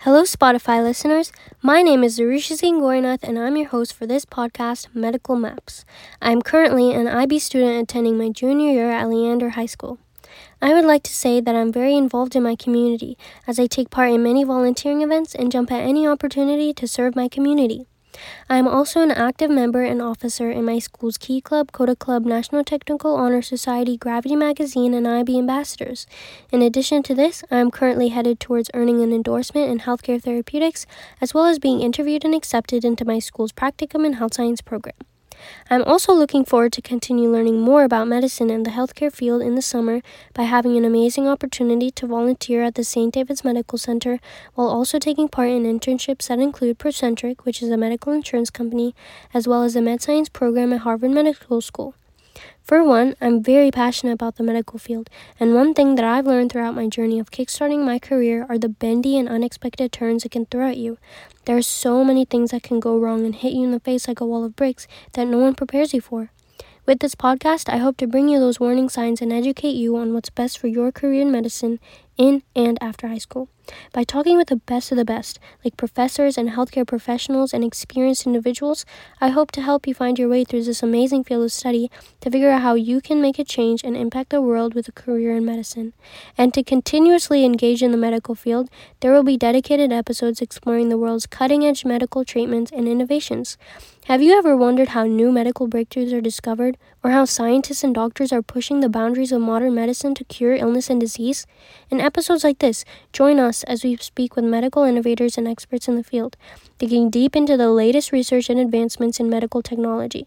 Hello, Spotify listeners. My name is Aarushi Singh Gowrinath, and I'm your host for this podcast, Medical Maps. I'm currently an IB student attending my junior year at Leander High School. I would like to say that I'm very involved in my community as I take part in many volunteering events and jump at any opportunity to serve my community. I am also an active member and officer in my school's Key Club, Coda Club, National Technical Honor Society, Gravity Magazine, and IB Ambassadors. In addition to this, I am currently headed towards earning an endorsement in healthcare therapeutics, as well as being interviewed and accepted into my school's practicum in health science program. I'm also looking forward to continue learning more about medicine and the healthcare field in the summer by having an amazing opportunity to volunteer at the St. David's Medical Center while also taking part in internships that include Procentric, which is a medical insurance company, as well as a med science program at Harvard Medical School. For one, I'm very passionate about the medical field, and one thing that I've learned throughout my journey of kickstarting my career are the bendy and unexpected turns it can throw at you. There are so many things that can go wrong and hit you in the face like a wall of bricks that no one prepares you for. With this podcast, I hope to bring you those warning signs and educate you on what's best for your career in medicine in and after high school. By talking with the best of the best, like professors and healthcare professionals and experienced individuals, I hope to help you find your way through this amazing field of study to figure out how you can make a change and impact the world with a career in medicine. And to continuously engage in the medical field, there will be dedicated episodes exploring the world's cutting edge medical treatments and innovations. Have you ever wondered how new medical breakthroughs are discovered, or how scientists and doctors are pushing the boundaries of modern medicine to cure illness and disease? In episodes like this, join us as we speak with medical innovators and experts in the field, digging deep into the latest research and advancements in medical technology.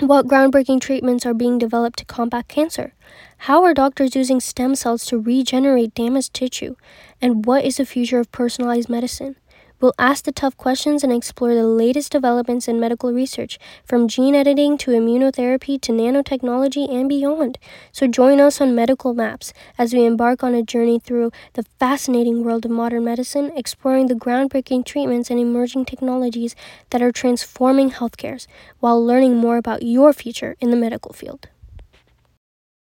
What groundbreaking treatments are being developed to combat cancer? How are doctors using stem cells to regenerate damaged tissue? And what is the future of personalized medicine? We'll ask the tough questions and explore the latest developments in medical research, from gene editing to immunotherapy to nanotechnology and beyond. So join us on Medical Maps as we embark on a journey through the fascinating world of modern medicine, exploring the groundbreaking treatments and emerging technologies that are transforming healthcare, while learning more about your future in the medical field.